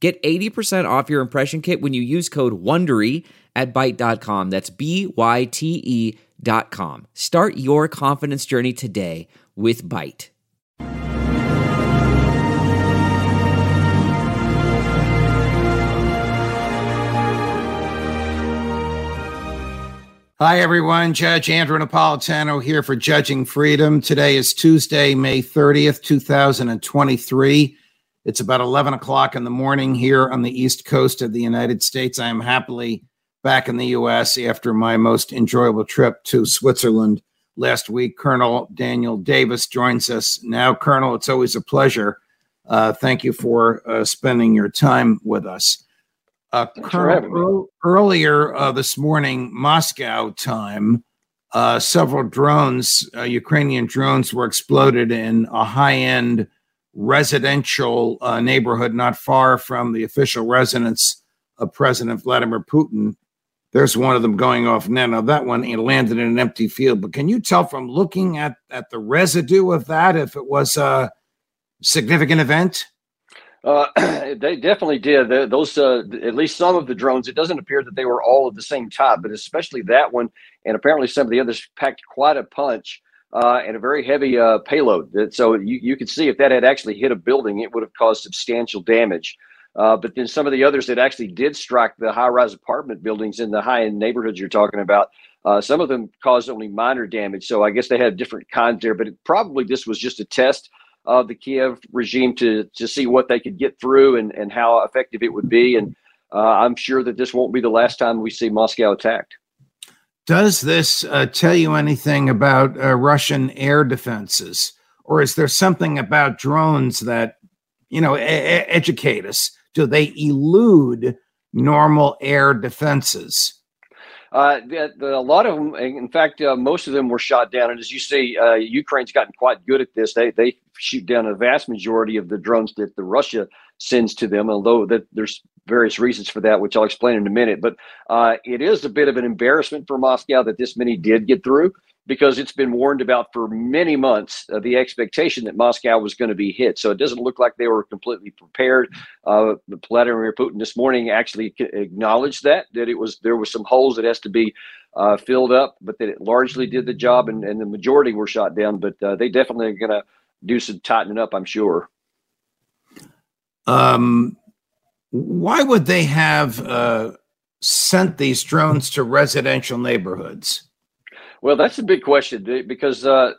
Get 80% off your impression kit when you use code WONDERY at Byte.com. That's B-Y-T-E dot com. Start your confidence journey today with Byte. Hi, everyone. Judge Andrew Napolitano here for Judging Freedom. Today is Tuesday, May 30th, 2023. It's about 11 o'clock in the morning here on the East Coast of the United States. I am happily back in the U.S. after my most enjoyable trip to Switzerland last week. Colonel Daniel Davis joins us now. Colonel, it's always a pleasure. Uh, thank you for uh, spending your time with us. Uh, Colonel, earlier uh, this morning, Moscow time, uh, several drones, uh, Ukrainian drones, were exploded in a high end residential uh, neighborhood not far from the official residence of President Vladimir Putin. There's one of them going off now. Now that one landed in an empty field, but can you tell from looking at at the residue of that if it was a significant event? Uh, they definitely did. those, uh, at least some of the drones, it doesn't appear that they were all of the same type, but especially that one, and apparently some of the others packed quite a punch uh, and a very heavy uh, payload. So you, you could see if that had actually hit a building, it would have caused substantial damage. Uh, but then some of the others that actually did strike the high-rise apartment buildings in the high-end neighborhoods you're talking about, uh, some of them caused only minor damage. So I guess they had different kinds there. But it, probably this was just a test of the Kiev regime to to see what they could get through and and how effective it would be. And uh, I'm sure that this won't be the last time we see Moscow attacked. Does this uh, tell you anything about uh, Russian air defenses, or is there something about drones that you know e- educate us? Do they elude normal air defenses? Uh, the, the, a lot of them, in fact, uh, most of them were shot down. And as you see, uh, Ukraine's gotten quite good at this. They they shoot down a vast majority of the drones that the Russia sends to them. Although that there's various reasons for that, which I'll explain in a minute. But uh, it is a bit of an embarrassment for Moscow that this many did get through because it's been warned about for many months uh, the expectation that Moscow was going to be hit. So it doesn't look like they were completely prepared. Uh, Vladimir Putin this morning actually acknowledged that that it was there was some holes that has to be uh, filled up, but that it largely did the job, and, and the majority were shot down. But uh, they definitely are going to do some tightening up, I'm sure. Um, why would they have uh, sent these drones to residential neighborhoods? Well, that's a big question because uh,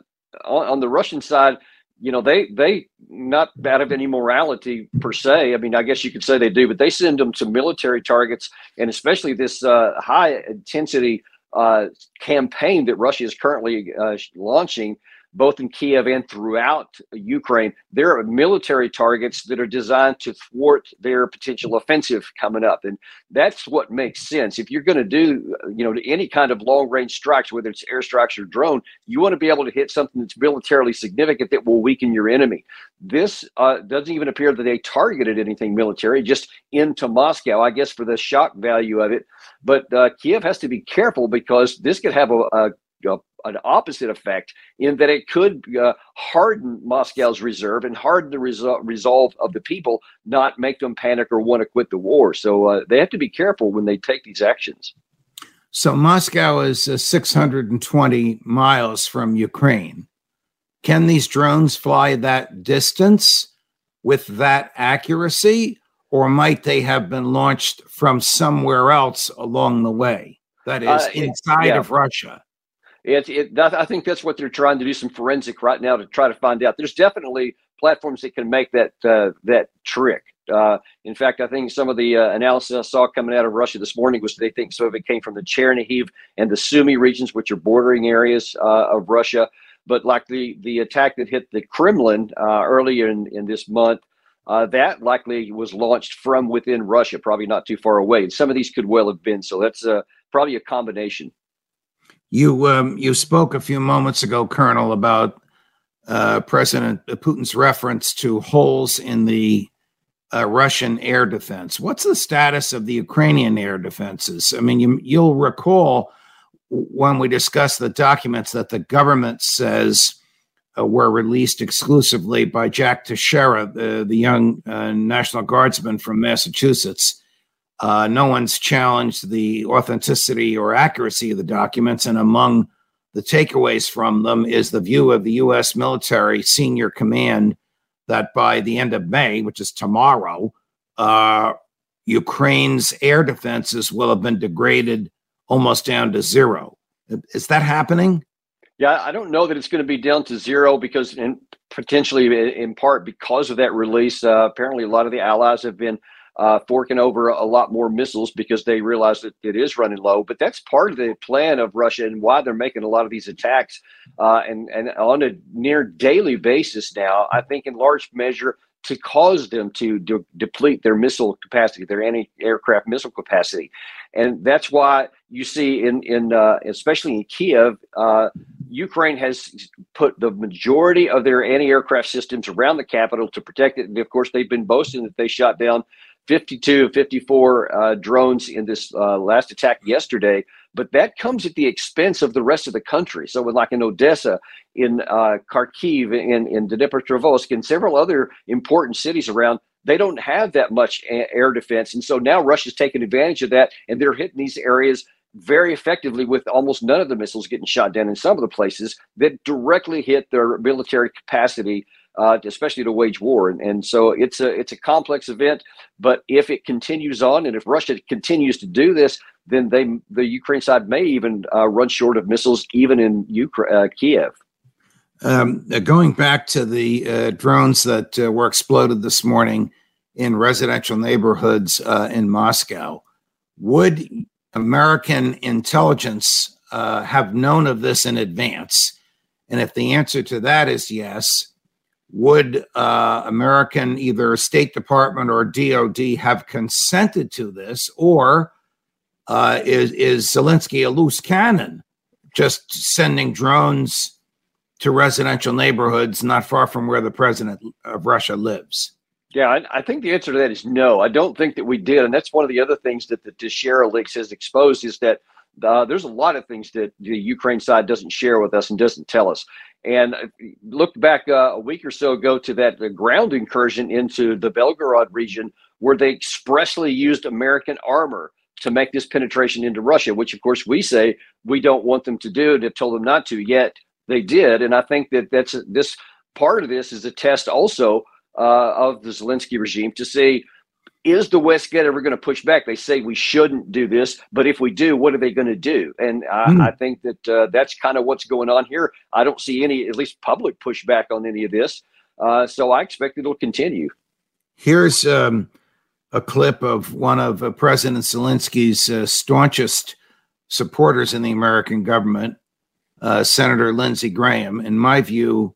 on, on, the Russian side, you know, they they not out of any morality per se. I mean, I guess you could say they do, but they send them to military targets, and especially this uh, high intensity uh, campaign that Russia is currently uh, launching both in Kiev and throughout Ukraine. There are military targets that are designed to thwart their potential offensive coming up. And that's what makes sense. If you're going to do, you know, any kind of long range strikes, whether it's airstrikes or drone, you want to be able to hit something that's militarily significant that will weaken your enemy. This uh, doesn't even appear that they targeted anything military, just into Moscow, I guess, for the shock value of it. But uh, Kiev has to be careful because this could have a, a an opposite effect in that it could uh, harden Moscow's reserve and harden the resol- resolve of the people, not make them panic or want to quit the war. So uh, they have to be careful when they take these actions. So Moscow is uh, 620 miles from Ukraine. Can these drones fly that distance with that accuracy, or might they have been launched from somewhere else along the way? That is uh, inside yeah. of Russia. It, it, I think that's what they're trying to do some forensic right now to try to find out. There's definitely platforms that can make that uh, that trick. Uh, in fact, I think some of the uh, analysis I saw coming out of Russia this morning was they think some of it came from the Chernihiv and the Sumy regions, which are bordering areas uh, of Russia. But like the the attack that hit the Kremlin uh, earlier in, in this month, uh, that likely was launched from within Russia, probably not too far away. And some of these could well have been. So that's uh, probably a combination. You um, you spoke a few moments ago, Colonel, about uh, President Putin's reference to holes in the uh, Russian air defense. What's the status of the Ukrainian air defenses? I mean, you, you'll recall when we discussed the documents that the government says uh, were released exclusively by Jack Teixeira, the, the young uh, National Guardsman from Massachusetts. Uh, no one's challenged the authenticity or accuracy of the documents, and among the takeaways from them is the view of the U.S. military senior command that by the end of May, which is tomorrow, uh, Ukraine's air defenses will have been degraded almost down to zero. Is that happening? Yeah, I don't know that it's going to be down to zero because, potentially in part because of that release, uh, apparently a lot of the allies have been uh, forking over a lot more missiles because they realize that it is running low. But that's part of the plan of Russia and why they're making a lot of these attacks uh, and and on a near daily basis now. I think in large measure to cause them to de- deplete their missile capacity, their anti-aircraft missile capacity, and that's why you see in in uh, especially in Kiev, uh, Ukraine has put the majority of their anti-aircraft systems around the capital to protect it. And of course, they've been boasting that they shot down 52, 54 uh, drones in this uh, last attack yesterday. But that comes at the expense of the rest of the country. So, with like in Odessa, in uh, Kharkiv, in, in Dnipropetrovsk, and several other important cities around, they don't have that much air defense. And so now Russia's taking advantage of that, and they're hitting these areas very effectively with almost none of the missiles getting shot down in some of the places that directly hit their military capacity, uh, especially to wage war. And, and so it's a it's a complex event. But if it continues on, and if Russia continues to do this, then they the Ukraine side may even uh, run short of missiles, even in Ukraine, uh, Kiev. Um, uh, going back to the uh, drones that uh, were exploded this morning in residential neighborhoods in Moscow, would American intelligence have known of this in advance? And if the answer to that is yes, would uh, American either State Department or DOD have consented to this, or uh, is is Zelensky a loose cannon, just sending drones to residential neighborhoods not far from where the president of Russia lives? Yeah, I, I, think the answer to that is no. I don't think that we did, and that's one of the other things that the Teixeira leaks has exposed is that uh, there's a lot of things that the Ukraine side doesn't share with us and doesn't tell us. And look back uh, a week or so ago to that ground incursion into the Belgorod region, where they expressly used American armor to make this penetration into Russia, which of course we say we don't want them to do and have told them not to. Yet they did, and I think that that's this part of this is a test also uh, of the Zelensky regime to say, is the West get ever going to push back? They say we shouldn't do this, but if we do, what are they going to do? And I, mm. I think that uh, that's kind of what's going on here. I don't see any, at least public pushback on any of this. Uh, so I expect it'll continue. Here's um, a clip of one of uh, President Zelensky's uh, staunchest supporters in the American government, uh, Senator Lindsey Graham. In my view,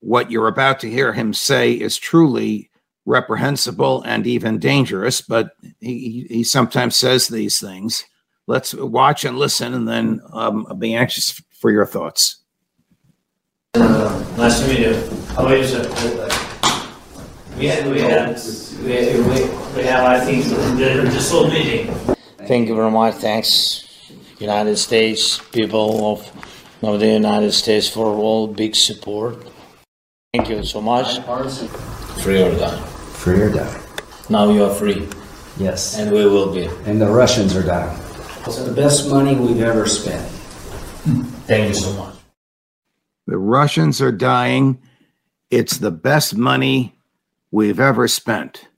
what you're about to hear him say is truly reprehensible and even dangerous, but he, he sometimes says these things. Let's watch and listen, and then um, I'll be anxious for your thoughts. Uh, nice to meet you. How are you, sir? We have, we have, we, we, we have I think, the, the meeting. Thank you very much. Thanks, United States, people of, of the United States, for all big support. Thank you so much. Free or die. Free or die. Now you are free. Yes. And we will be. And the Russians are dying. It's the best money we've ever spent. Thank you so much. The Russians are dying. It's the best money we've ever spent.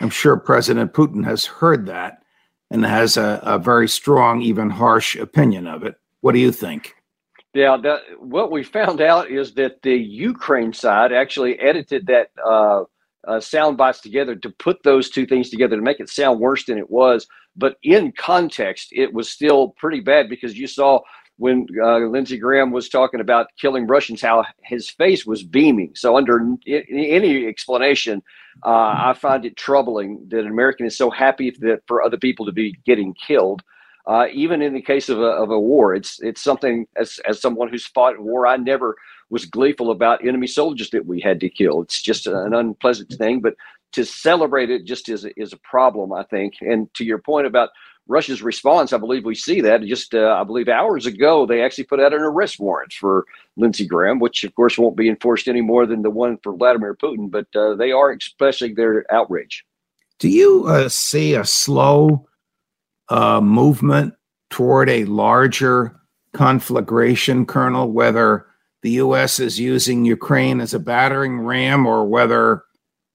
I'm sure President Putin has heard that and has a, a very strong, even harsh opinion of it. What do you think? Yeah, that, what we found out is that the Ukraine side actually edited that uh, uh, sound bites together to put those two things together to make it sound worse than it was. But in context, it was still pretty bad because you saw when uh, Lindsey Graham was talking about killing Russians, how his face was beaming. So, under any explanation, uh, I find it troubling that an American is so happy that for other people to be getting killed. Uh, even in the case of a, of a war, it's it's something as as someone who's fought in war, I never was gleeful about enemy soldiers that we had to kill. It's just an unpleasant thing, but to celebrate it just is is a problem, I think. And to your point about Russia's response, I believe we see that. Just uh, I believe hours ago, they actually put out an arrest warrant for Lindsey Graham, which of course won't be enforced any more than the one for Vladimir Putin. But uh, they are expressing their outrage. Do you uh, see a slow uh, movement toward a larger conflagration, Colonel? Whether the U.S. is using Ukraine as a battering ram, or whether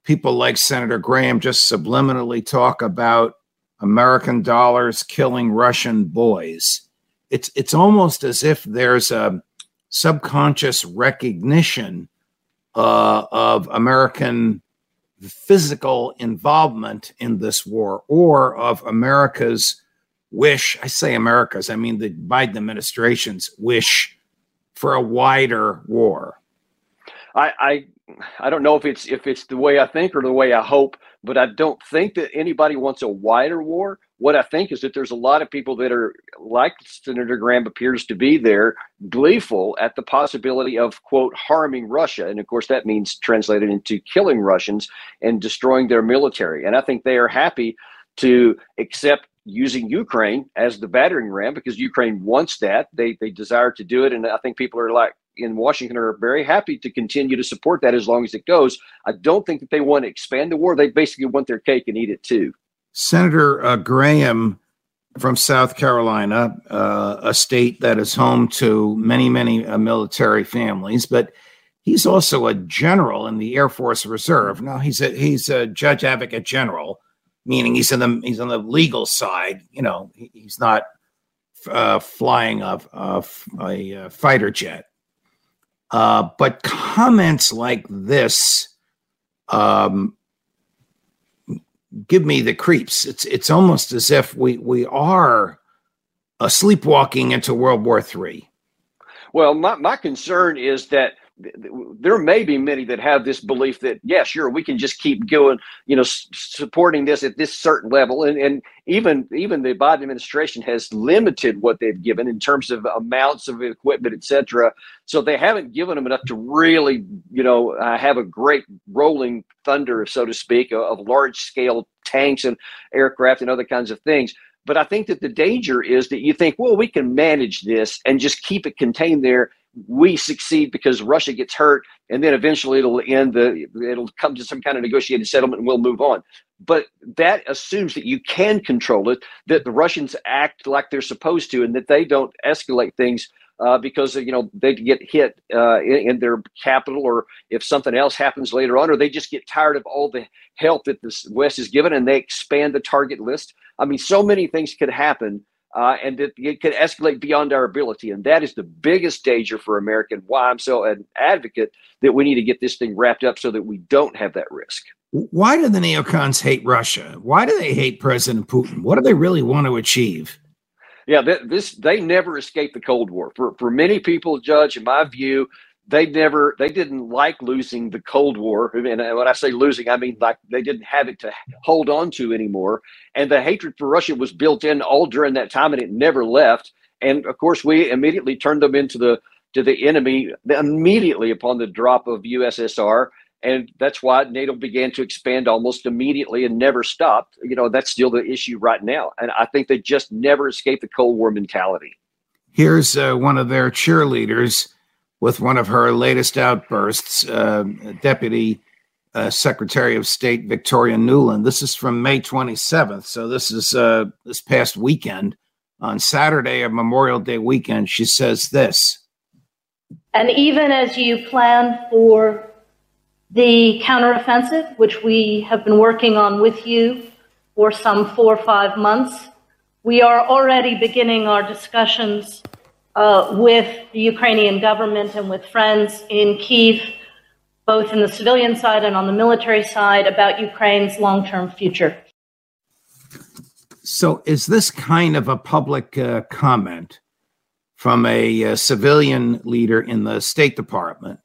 people like Senator Graham just subliminally talk about American dollars killing Russian boys. It's it's almost as if there's a subconscious recognition uh, of American physical involvement in this war or of America's wish. I say America's, I mean the Biden administration's wish for a wider war. I, I I don't know if it's if it's the way I think or the way I hope, but I don't think that anybody wants a wider war. What I think is that there's a lot of people that are like Senator Graham appears to be there, gleeful at the possibility of quote harming Russia, and of course that means translated into killing Russians and destroying their military. And I think they are happy to accept using Ukraine as the battering ram because Ukraine wants that. They they desire to do it, and I think people are like in Washington are very happy to continue to support that as long as it goes. I don't think that they want to expand the war. They basically want their cake and eat it too. Senator uh, Graham from South Carolina, uh, a state that is home to many, many uh, military families, but he's also a general in the Air Force Reserve. Now he's a he's a judge advocate general, meaning he's in the he's on the legal side. You know, he's not uh, flying a, a, a, fighter jet. Uh, but comments like this um, give me the creeps. It's it's almost as if we we are uh, sleepwalking into World War III. Well, my, my concern is that there may be many that have this belief that yeah sure we can just keep going you know supporting this at this certain level. And and even even the biden administration has limited what they've given in terms of amounts of equipment etc so they haven't given them enough to really you know uh, have a great rolling thunder so to speak of, of large scale tanks and aircraft and other kinds of things. But I think that the danger is that you think, well, we can manage this and just keep it contained there we succeed because Russia gets hurt, and then eventually it'll end. The it'll come to some kind of negotiated settlement, and we'll move on. But that assumes that you can control it, that the Russians act like they're supposed to, and that they don't escalate things uh, because you know they get hit uh, in, in, their capital, or if something else happens later on, or they just get tired of all the help that the West is given, and they expand the target list. I mean, so many things could happen uh, and it, it could escalate beyond our ability. And that is the biggest danger for America. And why I'm so an advocate that we need to get this thing wrapped up so that we don't have that risk. Why do the neocons hate Russia? Why do they hate President Putin? What do they really want to achieve? Yeah, this they never escaped the Cold War. For for many people, Judge, in my view, they never they didn't like losing the cold war. And when i say losing i mean like they didn't have it to hold on to anymore. And the hatred for russia was built in all during that time and it never left. And of course we immediately turned them into the to the enemy immediately upon the drop of ussr and that's why nato began to expand almost immediately and never stopped. You know that's still the issue right now. And i think they just never escaped the cold war mentality. Here's uh, one of their cheerleaders with one of her latest outbursts, uh, Deputy uh, Secretary of State Victoria Nuland. This is from May 27th. So this is uh, this past weekend. On Saturday of Memorial Day weekend, she says this. And even as you plan for the counteroffensive, which we have been working on with you for some four or five months, we are already beginning our discussions uh, with the Ukrainian government and with friends in Kiev, both in the civilian side and on the military side, about Ukraine's long term future. So, is this kind of a public uh, comment from a, a civilian leader in the State Department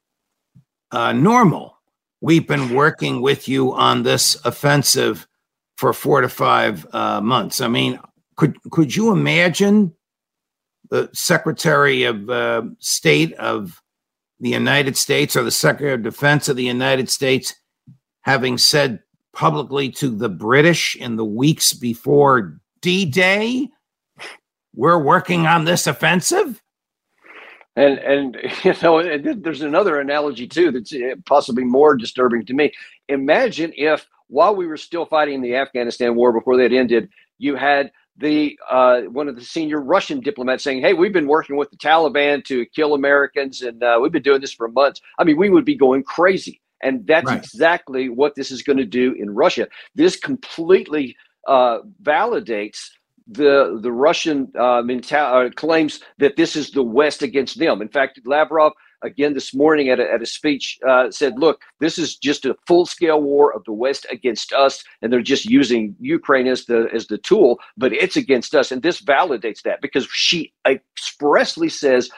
uh, normal. We've been working with you on this offensive for four to five uh, months. I mean, could could you imagine the Secretary of uh, State of the United States or the Secretary of Defense of the United States having said publicly to the British in the weeks before D Day, we're working on this offensive? And and you know, there's another analogy too that's eh, possibly more disturbing to me. Imagine if while we were still fighting the Afghanistan war before that ended, you had the uh, one of the senior Russian diplomats saying, "Hey, we've been working with the Taliban to kill Americans, and uh, we've been doing this for months." I mean, we would be going crazy, and that's right. exactly what this is going to do in Russia. This completely uh, validates the the Russian uh, mental- uh, claims that this is the West against them. In fact, Lavrov again this morning at a, at a speech uh, said, "Look, this is just a full scale war of the West against us, and they're just using Ukraine as the as the tool, but it's against us." And this validates that because she expressly says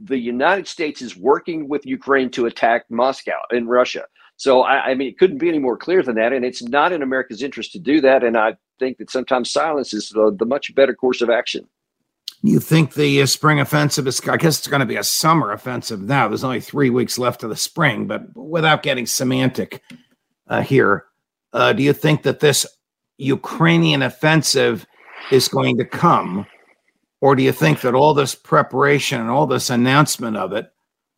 the United States is working with Ukraine to attack Moscow and Russia. So I, I, mean, it couldn't be any more clear than that, and it's not in America's interest to do that. And I think that sometimes silence is the, the much better course of action. You think the uh, spring offensive is? I guess it's going to be a summer offensive now. There's only three weeks left of the spring, but without getting semantic uh, here, uh, do you think that this Ukrainian offensive is going to come, or do you think that all this preparation and all this announcement of it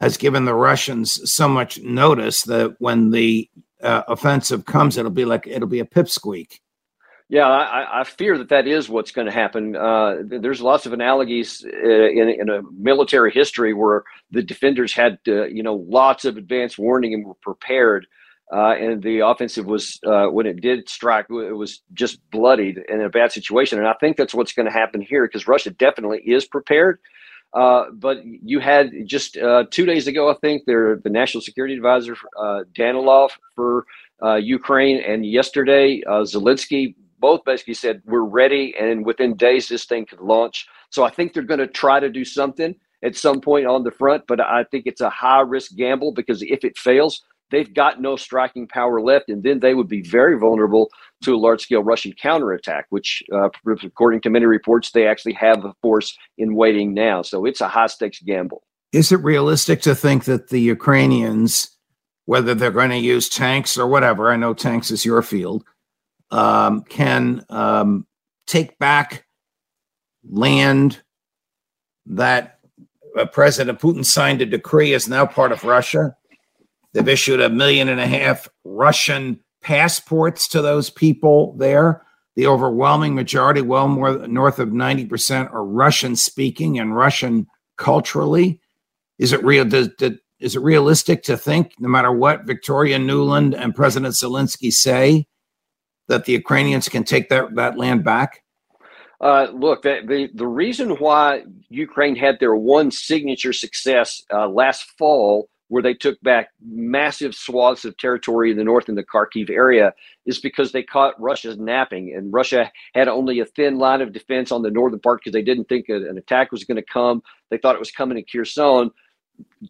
has given the Russians so much notice that when the uh, offensive comes, it'll be like it'll be a pipsqueak. Yeah, I, I, fear that that is what's going to happen. Uh, there's lots of analogies uh, in, in, a military history where the defenders had, you know, lots of advance warning and were prepared, uh, and the offensive was uh, when it did strike, it was just bloodied in a bad situation. And I think that's what's going to happen here because Russia definitely is prepared. Uh, but you had just two days ago, I think, there the national security advisor Danilov for Ukraine, and yesterday Zelensky both basically said we're ready, and within days this thing could launch. So I think they're going to try to do something at some point on the front, but I think it's a high risk gamble because if it fails, they've got no striking power left, and then they would be very vulnerable to a large scale Russian counterattack, which, uh, according to many reports, they actually have a force in waiting now. So it's a high stakes gamble. Is it realistic to think that the Ukrainians, whether they're going to use tanks or whatever, I know tanks is your field, um, can um, take back land that uh, President Putin signed a decree is now part of Russia? They've issued a million and a half Russian passports to those people there. The overwhelming majority, well more north of 90%, are Russian speaking and Russian culturally. Is it real? Does, does, is it realistic to think, no matter what Victoria Nuland and President Zelensky say, that the Ukrainians can take that, that land back? Uh, look, the, the, reason why Ukraine had their one signature success uh, last fall where they took back massive swaths of territory in the north in the Kharkiv area is because they caught Russia napping. And Russia had only a thin line of defense on the northern part because they didn't think an attack was going to come. They thought it was coming in Kherson.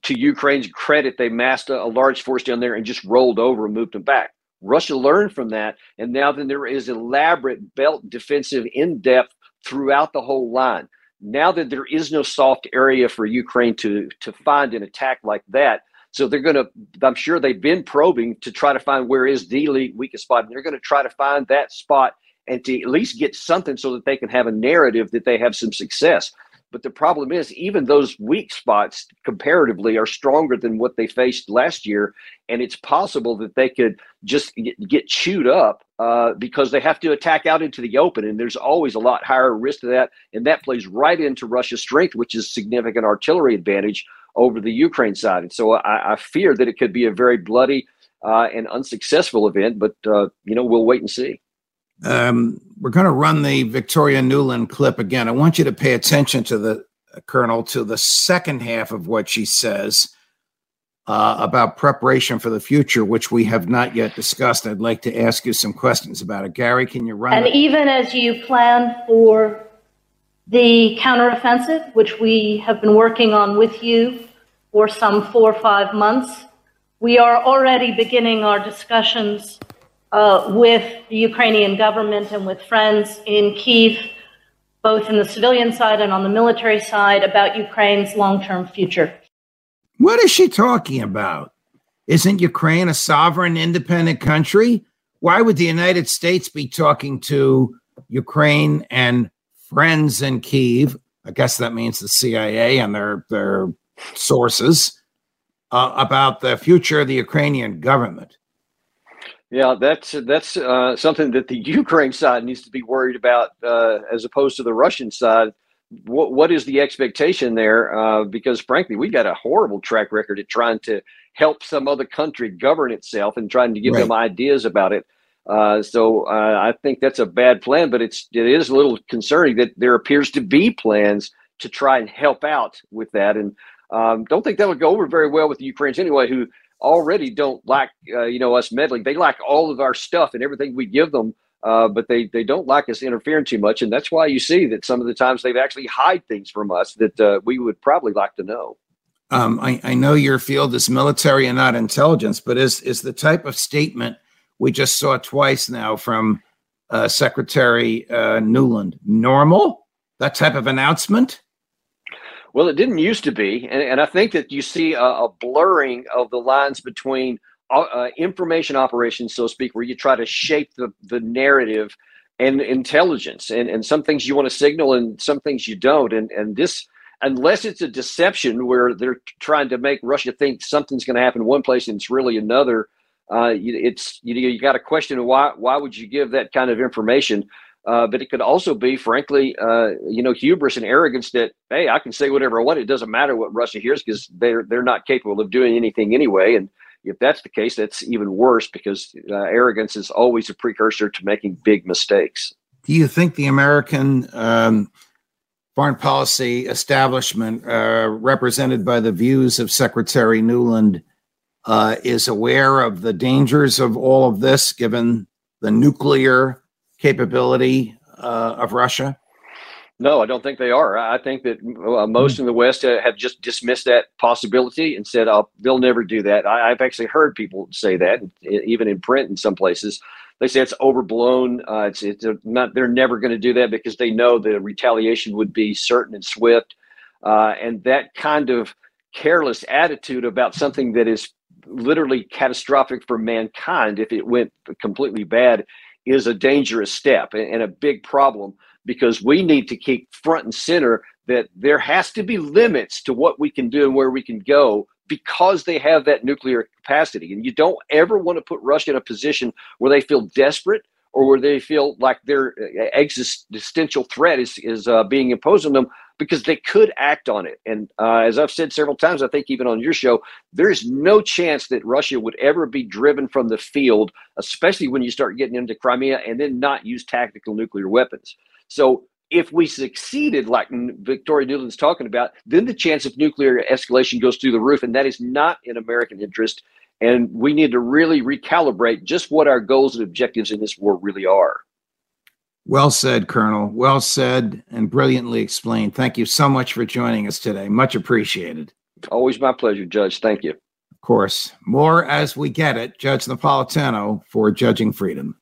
To Ukraine's credit, they massed a, a large force down there and just rolled over and moved them back. Russia learned from that. And now then there is elaborate belt defensive in depth throughout the whole line. Now that there is no soft area for Ukraine to, to find an attack like that, so they're going to, I'm sure they've been probing to try to find where is the weakest spot. And they're going to try to find that spot and to at least get something so that they can have a narrative that they have some success. But the problem is, even those weak spots comparatively are stronger than what they faced last year. And it's possible that they could just get, chewed up uh, because they have to attack out into the open. And there's always a lot higher risk to that. And that plays right into Russia's strength, which is significant artillery advantage over the Ukraine side. And so I, I fear that it could be a very bloody uh, and unsuccessful event, but, uh, you know, we'll wait and see. Um, we're going to run the Victoria Nuland clip again. I want you to pay attention to the uh, Colonel, to the second half of what she says uh, about preparation for the future, which we have not yet discussed. I'd like to ask you some questions about it. Gary, can you run? And it? even as you plan for the counteroffensive, which we have been working on with you for some four or five months. We are already beginning our discussions uh, with the Ukrainian government and with friends in Kiev, both in the civilian side and on the military side, about Ukraine's long term future. What is she talking about? Isn't Ukraine a sovereign, independent country? Why would the United States be talking to Ukraine and friends in Kiev? I guess that means the CIA and their their sources uh, about the future of the Ukrainian government. Yeah, that's that's uh, something that the Ukraine side needs to be worried about, uh, as opposed to the Russian side. What what is the expectation there? Uh, because frankly, we've got a horrible track record at trying to help some other country govern itself and trying to give right. them ideas about it. Uh, so uh, I think that's a bad plan, but it's it is a little concerning that there appears to be plans to try and help out with that, and um, don't think that would go over very well with the Ukrainians anyway, who already don't like uh, you know us meddling. They like all of our stuff and everything we give them, uh, but they they don't like us interfering too much, and that's why you see that some of the times they've actually hide things from us that uh, we would probably like to know. Um, I, I know your field is military and not intelligence, but is is the type of statement we just saw twice now from uh, Secretary uh, Nuland normal? That type of announcement? Well, it didn't used to be, and, and I think that you see a, a blurring of the lines between uh, uh, information operations, so to speak, where you try to shape the, the narrative and intelligence, and, and some things you want to signal, and some things you don't, and and this unless it's a deception where they're trying to make Russia think something's going to happen one place and it's really another, uh, it's you, you got to question why why would you give that kind of information? Uh, but it could also be, frankly, uh, you know, hubris and arrogance that hey, I can say whatever I want. It doesn't matter what Russia hears because they're they're not capable of doing anything anyway. And if that's the case, that's even worse because uh, arrogance is always a precursor to making big mistakes. Do you think the American um, foreign policy establishment, uh, represented by the views of Secretary Nuland, uh, is aware of the dangers of all of this, given the nuclear capability uh, of Russia? No, I don't think they are. I think that uh, most mm. in the West uh, have just dismissed that possibility and said oh, they'll never do that. I, have actually heard people say that, even in print in some places. They say it's overblown. Uh, it's it's not. They're never going to do that because they know the retaliation would be certain and swift. Uh, and that kind of careless attitude about something that is literally catastrophic for mankind if it went completely bad is a dangerous step and a big problem because we need to keep front and center that there has to be limits to what we can do and where we can go because they have that nuclear capacity. And you don't ever want to put Russia in a position where they feel desperate or where they feel like their existential threat is, is uh, being imposed on them because they could act on it. And uh, as I've said several times, I think even on your show, there is no chance that Russia would ever be driven from the field, especially when you start getting into Crimea and then not use tactical nuclear weapons. So if we succeeded, like Victoria Nuland's talking about, then the chance of nuclear escalation goes through the roof, and that is not in American interest. And we need to really recalibrate just what our goals and objectives in this war really are. Well said, Colonel. Well said and brilliantly explained. Thank you so much for joining us today. Much appreciated. Always my pleasure, Judge. Thank you. Of course. More as we get it. Judge Napolitano for Judging Freedom.